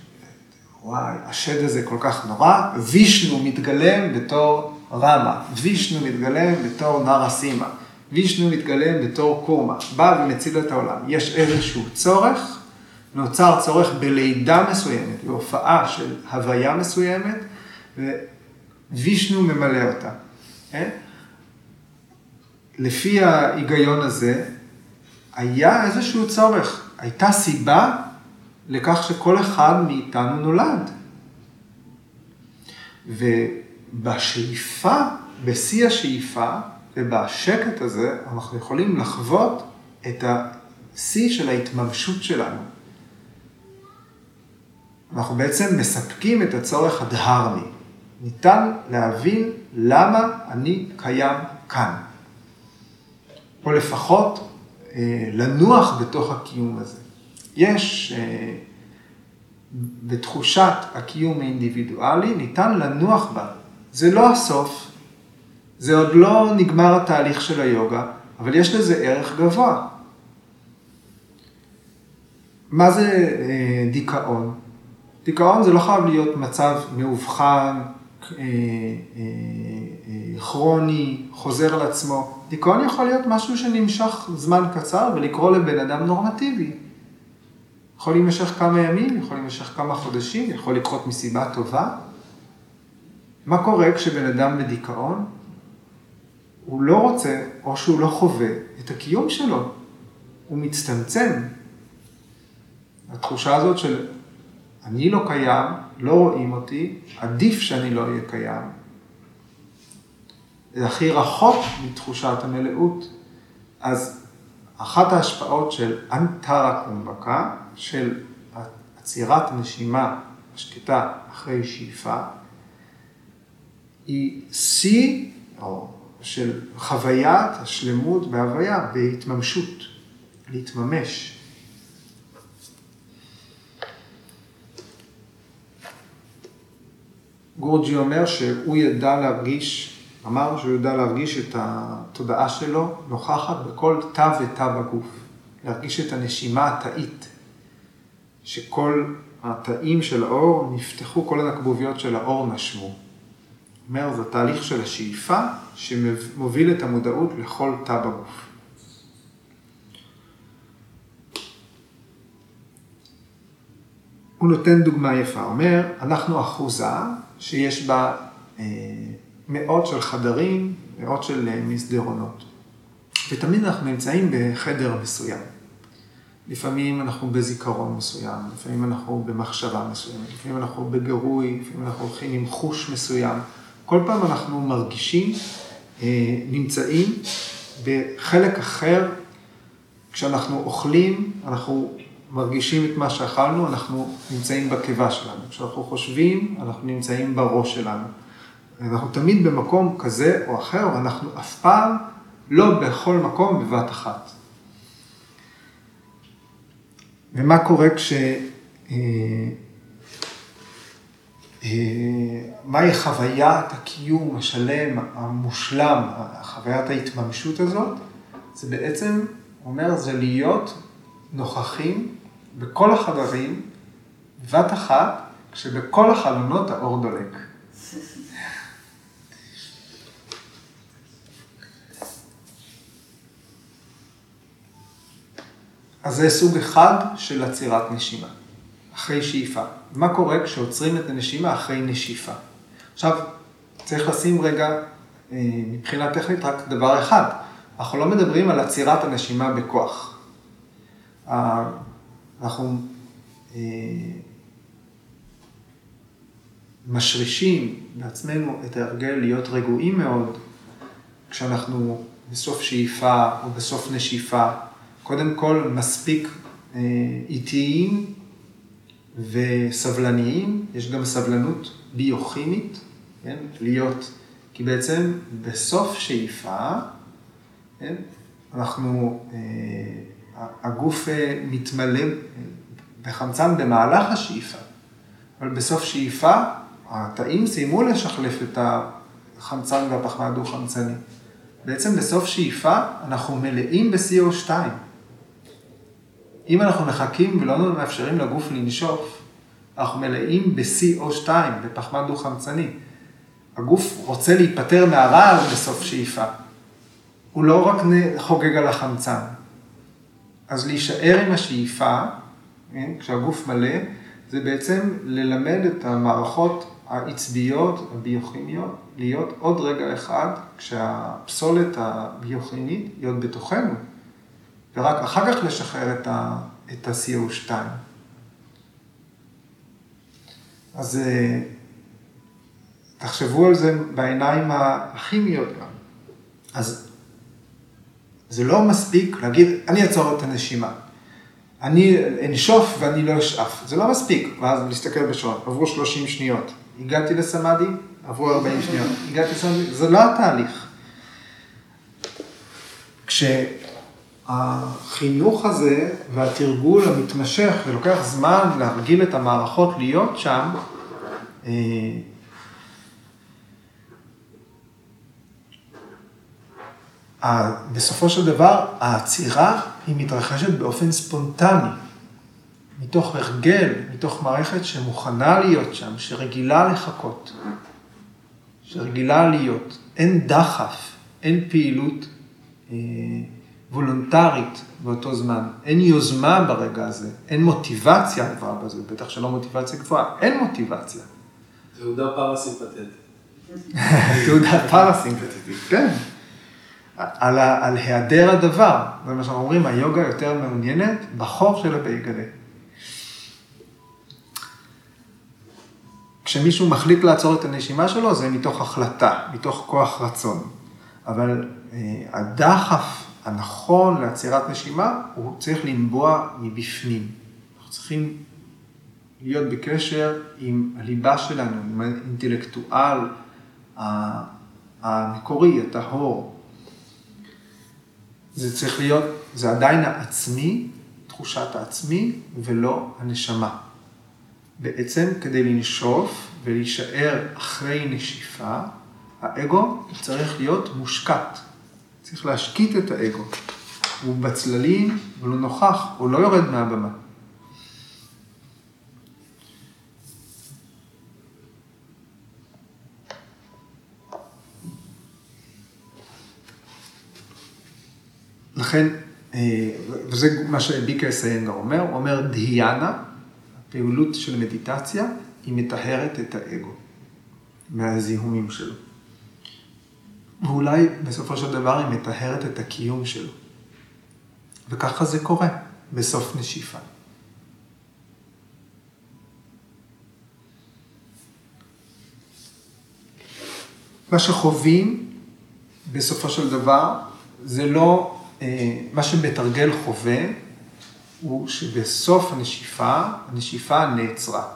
וואי, השד הזה כל כך נורא, וישנו מתגלם בתור רמה, וישנו מתגלם בתור נרסימה, וישנו מתגלם בתור קורמה, בא ומציל את העולם. יש איזשהו צורך, נוצר צורך בלידה מסוימת, בהופעה של הוויה מסוימת, ווישנו ממלא אותה. כן? לפי ההיגיון הזה, היה איזשהו צורך, הייתה סיבה לכך שכל אחד מאיתנו נולד. ובשאיפה, בשיא השאיפה ובשקט הזה, אנחנו יכולים לחוות את השיא של ההתממשות שלנו. אנחנו בעצם מספקים את הצורך הדהרמי. ניתן להבין למה אני קיים כאן. או לפחות אה, לנוח בתוך הקיום הזה. יש אה, בתחושת הקיום האינדיבידואלי, ניתן לנוח בה. זה לא הסוף, זה עוד לא נגמר התהליך של היוגה, אבל יש לזה ערך גבוה. מה זה אה, דיכאון? דיכאון זה לא חייב להיות מצב מאובחן, אה, כרוני, חוזר על עצמו. דיכאון יכול להיות משהו שנמשך זמן קצר ולקרוא לבן אדם נורמטיבי. יכול להימשך כמה ימים, יכול להימשך כמה חודשים, יכול לקרות מסיבה טובה. מה קורה כשבן אדם בדיכאון? הוא לא רוצה, או שהוא לא חווה, את הקיום שלו. הוא מצטמצם. התחושה הזאת של אני לא קיים, לא רואים אותי, עדיף שאני לא אהיה קיים. זה הכי רחוק מתחושת המלאות. אז אחת ההשפעות של אנטרה קומבקה, של עצירת הנשימה השקטה אחרי שאיפה, היא שיא של חוויית השלמות בהוויה, בהתממשות, להתממש. גורג'י אומר שהוא ידע להרגיש אמר שהוא יודע להרגיש את התודעה שלו נוכחת בכל תא ותא בגוף. להרגיש את הנשימה התאית, שכל התאים של האור נפתחו, כל הנקבוביות של האור נשמו. אומר, זה תהליך של השאיפה שמוביל את המודעות לכל תא בגוף. הוא נותן דוגמה יפה, אומר, אנחנו אחוזה שיש בה אה, מאות של חדרים, מאות של אה, מסדרונות. ותמיד אנחנו נמצאים בחדר מסוים. לפעמים אנחנו בזיכרון מסוים, לפעמים אנחנו במחשבה מסוימת, לפעמים אנחנו בגירוי, לפעמים אנחנו הולכים עם חוש מסוים. כל פעם אנחנו מרגישים, אה, נמצאים בחלק אחר. כשאנחנו אוכלים, אנחנו מרגישים את מה שאכלנו, אנחנו נמצאים בקיבה שלנו. כשאנחנו חושבים, אנחנו נמצאים בראש שלנו. אנחנו תמיד במקום כזה או אחר, ואנחנו אף פעם לא בכל מקום בבת אחת. ומה קורה כש... אה, אה, מהי חוויית הקיום השלם, המושלם, חוויית ההתממשות הזאת? זה בעצם, אומר, זה להיות נוכחים בכל החדרים, בבת אחת, כשבכל החלונות האור דולק. אז זה סוג אחד של עצירת נשימה, אחרי שאיפה. מה קורה כשעוצרים את הנשימה אחרי נשיפה? עכשיו, צריך לשים רגע, אה, מבחינה טכנית, רק דבר אחד. אנחנו לא מדברים על עצירת הנשימה בכוח. אנחנו אה, משרישים לעצמנו את ההרגל להיות רגועים מאוד, כשאנחנו בסוף שאיפה או בסוף נשיפה, קודם כל מספיק אה, איטיים וסבלניים, יש גם סבלנות ביוכימית, כן? להיות, כי בעצם בסוף שאיפה, כן? אנחנו, אה, הגוף אה, מתמלא בחמצן במהלך השאיפה, אבל בסוף שאיפה, התאים סיימו לשחלף את החמצן והפחמן הדו-חמצני. בעצם בסוף שאיפה אנחנו מלאים ב-CO2. אם אנחנו מחכים ולא מאפשרים לגוף לנשוף, אנחנו מלאים ב-CO2, בפחמן דו-חמצני. הגוף רוצה להיפטר מהרעל בסוף שאיפה. הוא לא רק חוגג על החמצן. אז להישאר עם השאיפה, כן, כשהגוף מלא, זה בעצם ללמד את המערכות העצביות, הביוכימיות, להיות עוד רגע אחד כשהפסולת הביוכימית להיות בתוכנו. ורק אחר כך לשחרר את, ה, את ה-CO2. אז אה, תחשבו על זה בעיניים הכימיות גם. אז זה לא מספיק להגיד, אני אעצור את הנשימה. אני אנשוף ואני לא אשאף. זה לא מספיק. ואז להסתכל בשעון, עברו 30 שניות. הגעתי לסמאדי, עברו 40 שניות. הגעתי לסמאדי, זה לא התהליך. כש... החינוך הזה והתרגול המתמשך, ולוקח זמן להרגיל את המערכות להיות שם, בסופו של דבר, העצירה היא מתרחשת באופן ספונטני, מתוך הרגל, מתוך מערכת שמוכנה להיות שם, שרגילה לחכות, שרגילה להיות. אין דחף, אין פעילות. אה, וולונטרית באותו זמן, אין יוזמה ברגע הזה, אין מוטיבציה כבר בזה, בטח שלא מוטיבציה גבוהה, אין מוטיבציה. תעודה פרסימפטית. תעודה פרסימפטית, כן. על, על היעדר הדבר, זה מה שאנחנו אומרים, היוגה יותר מעוניינת בחור של הבייגלה. כשמישהו מחליט לעצור את הנשימה שלו, זה מתוך החלטה, מתוך כוח רצון. אבל אה, הדחף הנכון לעצירת נשימה, הוא צריך לנבוע מבפנים. אנחנו צריכים להיות בקשר עם הליבה שלנו, עם האינטלקטואל המקורי, הטהור. זה צריך להיות, זה עדיין העצמי, תחושת העצמי, ולא הנשמה. בעצם כדי לנשוף ולהישאר אחרי נשיפה, האגו צריך להיות מושקט. צריך להשקיט את האגו. הוא בצללים, אבל הוא נוכח, הוא לא יורד מהבמה. לכן, אה, וזה מה שביקר סיינגר אומר, הוא אומר דהיאנה, הפעילות של מדיטציה, היא מטהרת את האגו מהזיהומים שלו. ואולי בסופו של דבר היא מטהרת את הקיום שלו. וככה זה קורה בסוף נשיפה. מה שחווים בסופו של דבר זה לא, מה שמתרגל חווה הוא שבסוף הנשיפה, הנשיפה נעצרה.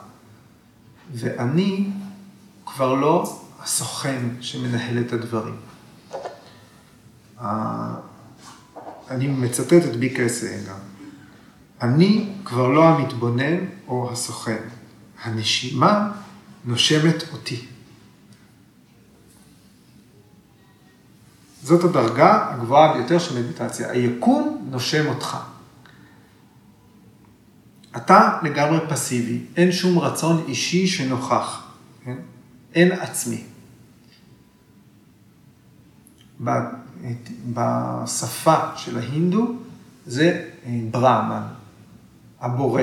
ואני כבר לא הסוכן שמנהל את הדברים. אני מצטט את ביקה אסאגה. אני כבר לא המתבונן או הסוכן. הנשימה נושמת אותי. זאת הדרגה הגבוהה ביותר של מדיטציה. היקום נושם אותך. אתה לגמרי פסיבי, אין שום רצון אישי שנוכח, כן? אין עצמי. בשפה של ההינדו זה אה, ברהמן, הבורא.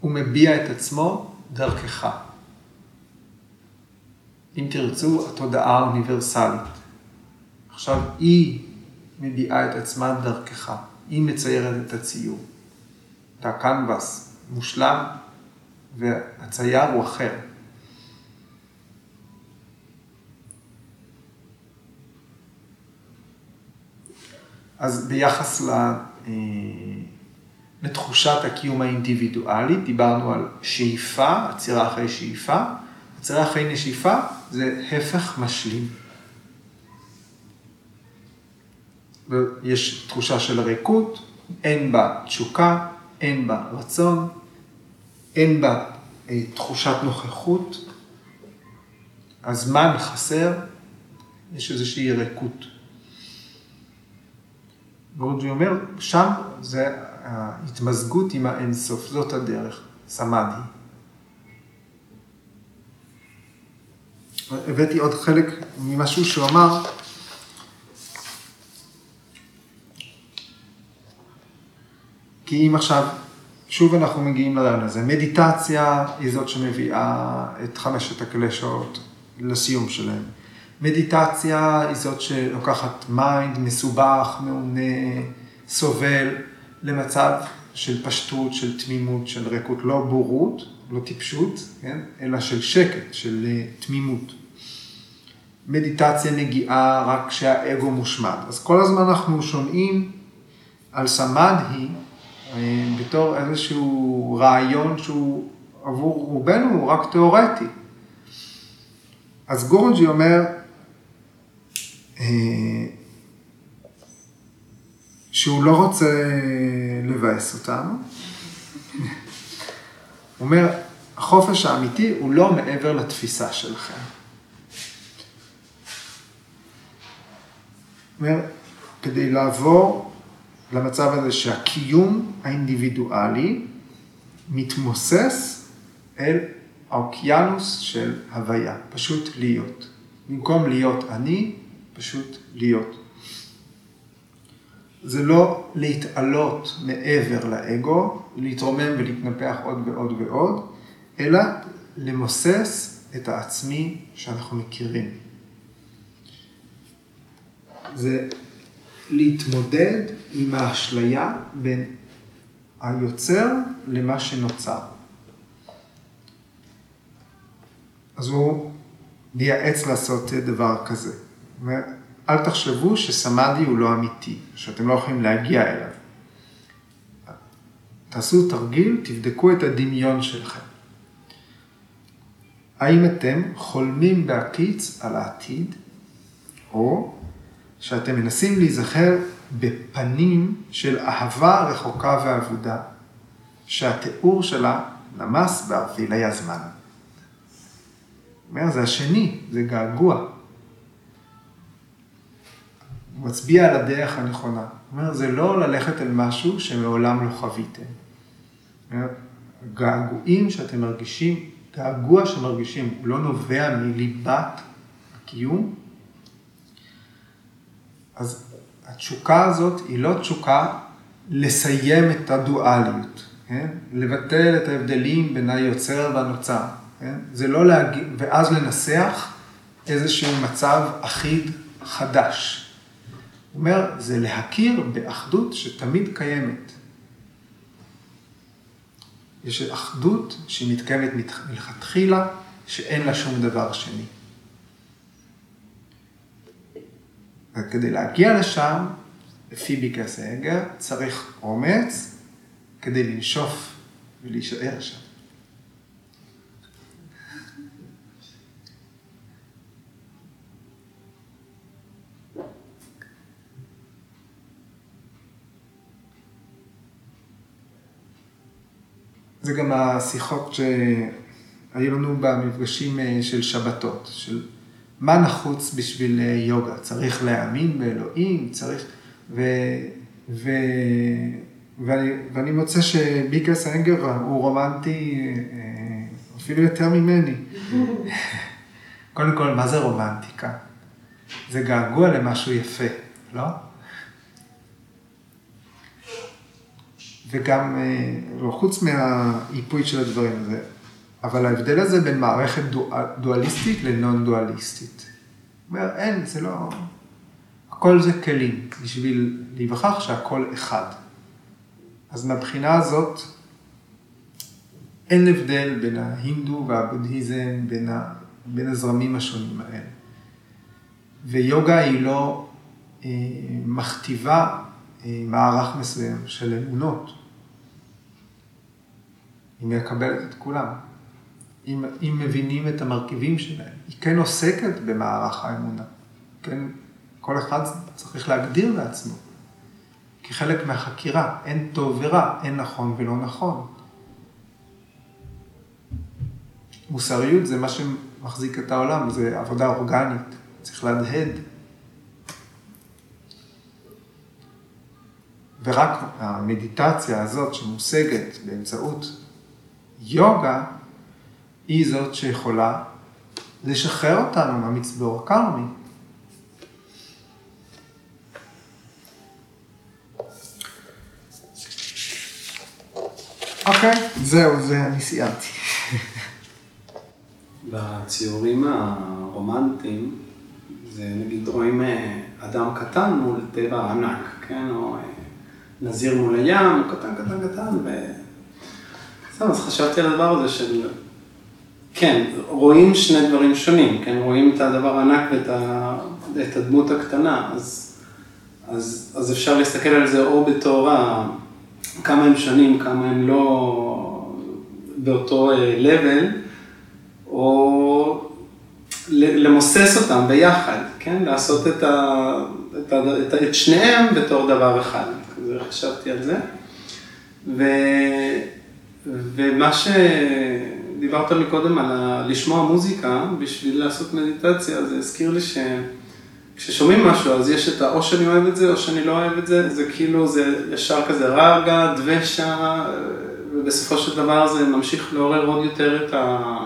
הוא מביע את עצמו דרכך. אם תרצו, התודעה האוניברסלית. עכשיו היא מביעה את עצמה דרכך, היא מציירת את הציור. את הקנבס מושלם, והצייר הוא אחר. אז ביחס אה, לתחושת הקיום האינדיבידואלי, דיברנו על שאיפה, עצירה אחרי שאיפה, עצירה אחרי נשיפה זה הפך משלים. ויש תחושה של ריקות, אין בה תשוקה, אין בה רצון, אין בה אה, תחושת נוכחות, הזמן חסר, יש איזושהי ריקות. גורג'י אומר, שם זה ההתמזגות עם האינסוף, זאת הדרך, סמאדי. הבאתי עוד חלק ממשהו שהוא אמר, כי אם עכשיו, שוב אנחנו מגיעים לרעיון הזה, מדיטציה היא זאת שמביאה את חמשת הקלשות לסיום שלהם. מדיטציה היא זאת שלוקחת mind מסובך, מעונה, סובל, למצב של פשטות, של תמימות, של ריקות, לא בורות, לא טיפשות, כן? אלא של שקט, של אה, תמימות. מדיטציה מגיעה רק כשהאגו מושמד. אז כל הזמן אנחנו שומעים על סמדהי בתור איזשהו רעיון שהוא עבור רובנו הוא רק תיאורטי. אז גורג'י אומר, אה, שהוא לא רוצה לבאס אותנו. הוא אומר, החופש האמיתי הוא לא מעבר לתפיסה שלכם. אומר, כדי לעבור למצב הזה שהקיום האינדיבידואלי מתמוסס אל האוקיינוס של הוויה, פשוט להיות. במקום להיות אני, פשוט להיות. זה לא להתעלות מעבר לאגו, להתרומם ולהתנפח עוד ועוד ועוד, אלא למוסס את העצמי שאנחנו מכירים. זה להתמודד עם האשליה בין היוצר למה שנוצר. אז הוא מייעץ לעשות דבר כזה. אל תחשבו שסמאדי הוא לא אמיתי, שאתם לא יכולים להגיע אליו. תעשו תרגיל, תבדקו את הדמיון שלכם. האם אתם חולמים בהקיץ על העתיד, או שאתם מנסים להיזכר בפנים של אהבה רחוקה ואבודה, שהתיאור שלה נמס בערפילי הזמן. אומר, זה השני, זה געגוע. הוא מצביע על הדרך הנכונה. הוא אומר, זה לא ללכת אל משהו שמעולם לא חוויתם. געגועים שאתם מרגישים, געגוע שמרגישים, הוא לא נובע מליבת הקיום. אז התשוקה הזאת היא לא תשוקה לסיים את הדואליות, כן? לבטל את ההבדלים בין היוצר והנוצר, כן? זה לא להגיד, ואז לנסח איזשהו מצב אחיד חדש. הוא אומר, זה להכיר באחדות שתמיד קיימת. יש אחדות שהיא מתקיימת מלכתחילה, שאין לה שום דבר שני. וכדי להגיע לשם, לפי ביקרס האגר, צריך אומץ כדי לנשוף ולהישאר שם. זה גם השיחות שהיו לנו במפגשים אה, של שבתות, של מה נחוץ בשביל אה, יוגה? צריך להאמין באלוהים, צריך... ו... ו... ואני, ואני מוצא שביקרס אנגר הוא רומנטי אה, אפילו יותר ממני. קודם כל, מה זה רומנטיקה? זה געגוע למשהו יפה, לא? וגם, אה, חוץ מהאיפוי של הדברים הזה, אבל ההבדל הזה בין מערכת דואליסטית לנון דואליסטית. אומר, אין, זה לא... הכל זה כלים, בשביל להיווכח שהכל אחד. אז מהבחינה הזאת, אין הבדל בין ההינדו והבודהיזם, בין, ה... בין הזרמים השונים האלה. ויוגה היא לא אה, מכתיבה אה, מערך מסוים של אמונות. היא מקבלת את כולם. אם, אם מבינים את המרכיבים שלהם. היא כן עוסקת במערך האמונה. כן, כל אחד צריך להגדיר לעצמו. כחלק מהחקירה, אין טוב ורע, אין נכון ולא נכון. מוסריות זה מה שמחזיק את העולם, זה עבודה אורגנית, צריך להדהד. ורק המדיטציה הזאת שמושגת באמצעות יוגה, היא זאת שיכולה לשחרר אותנו מהמצבור הקרמי. אוקיי, זהו, זה אני סיימתי. בציורים הרומנטיים, זה נגיד רואים אה, אדם קטן מול טבע ענק, כן? או אה, נזיר מול הים, קטן, קטן, קטן, ו... זהו, אז חשבתי על הדבר הזה של... כן, רואים שני דברים שונים, כן? רואים את הדבר הענק ואת ה... הדמות הקטנה, אז, אז, אז אפשר להסתכל על זה או בתור. כמה הם שונים, כמה הם לא באותו level, או למוסס אותם ביחד, כן? לעשות את, ה... את, ה... את, ה... את שניהם בתור דבר אחד. כזה חשבתי על זה. ו... ומה שדיברת מקודם על ה... לשמוע מוזיקה בשביל לעשות מדיטציה, זה הזכיר לי שכששומעים משהו אז יש את האו שאני אוהב את זה או שאני לא אוהב את זה, זה כאילו, זה ישר כזה רגע, דבשה, ובסופו של דבר זה ממשיך לעורר עוד יותר את, ה...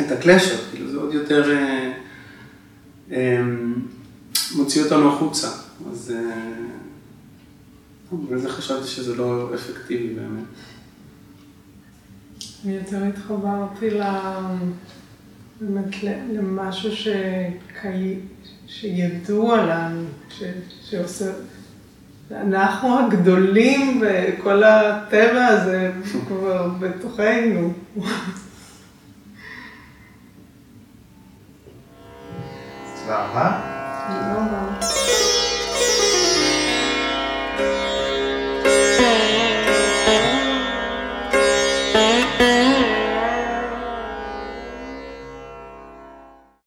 את הקלאשות, כאילו זה עוד יותר אה, אה, מוציא אותנו החוצה. אז זה חשבתי שזה לא אפקטיבי באמת. אני יותר התחברתי באמת למשהו שקי... שידוע לנו, ש... שעושה... אנחנו הגדולים וכל הטבע הזה כבר בתוכנו. רבה.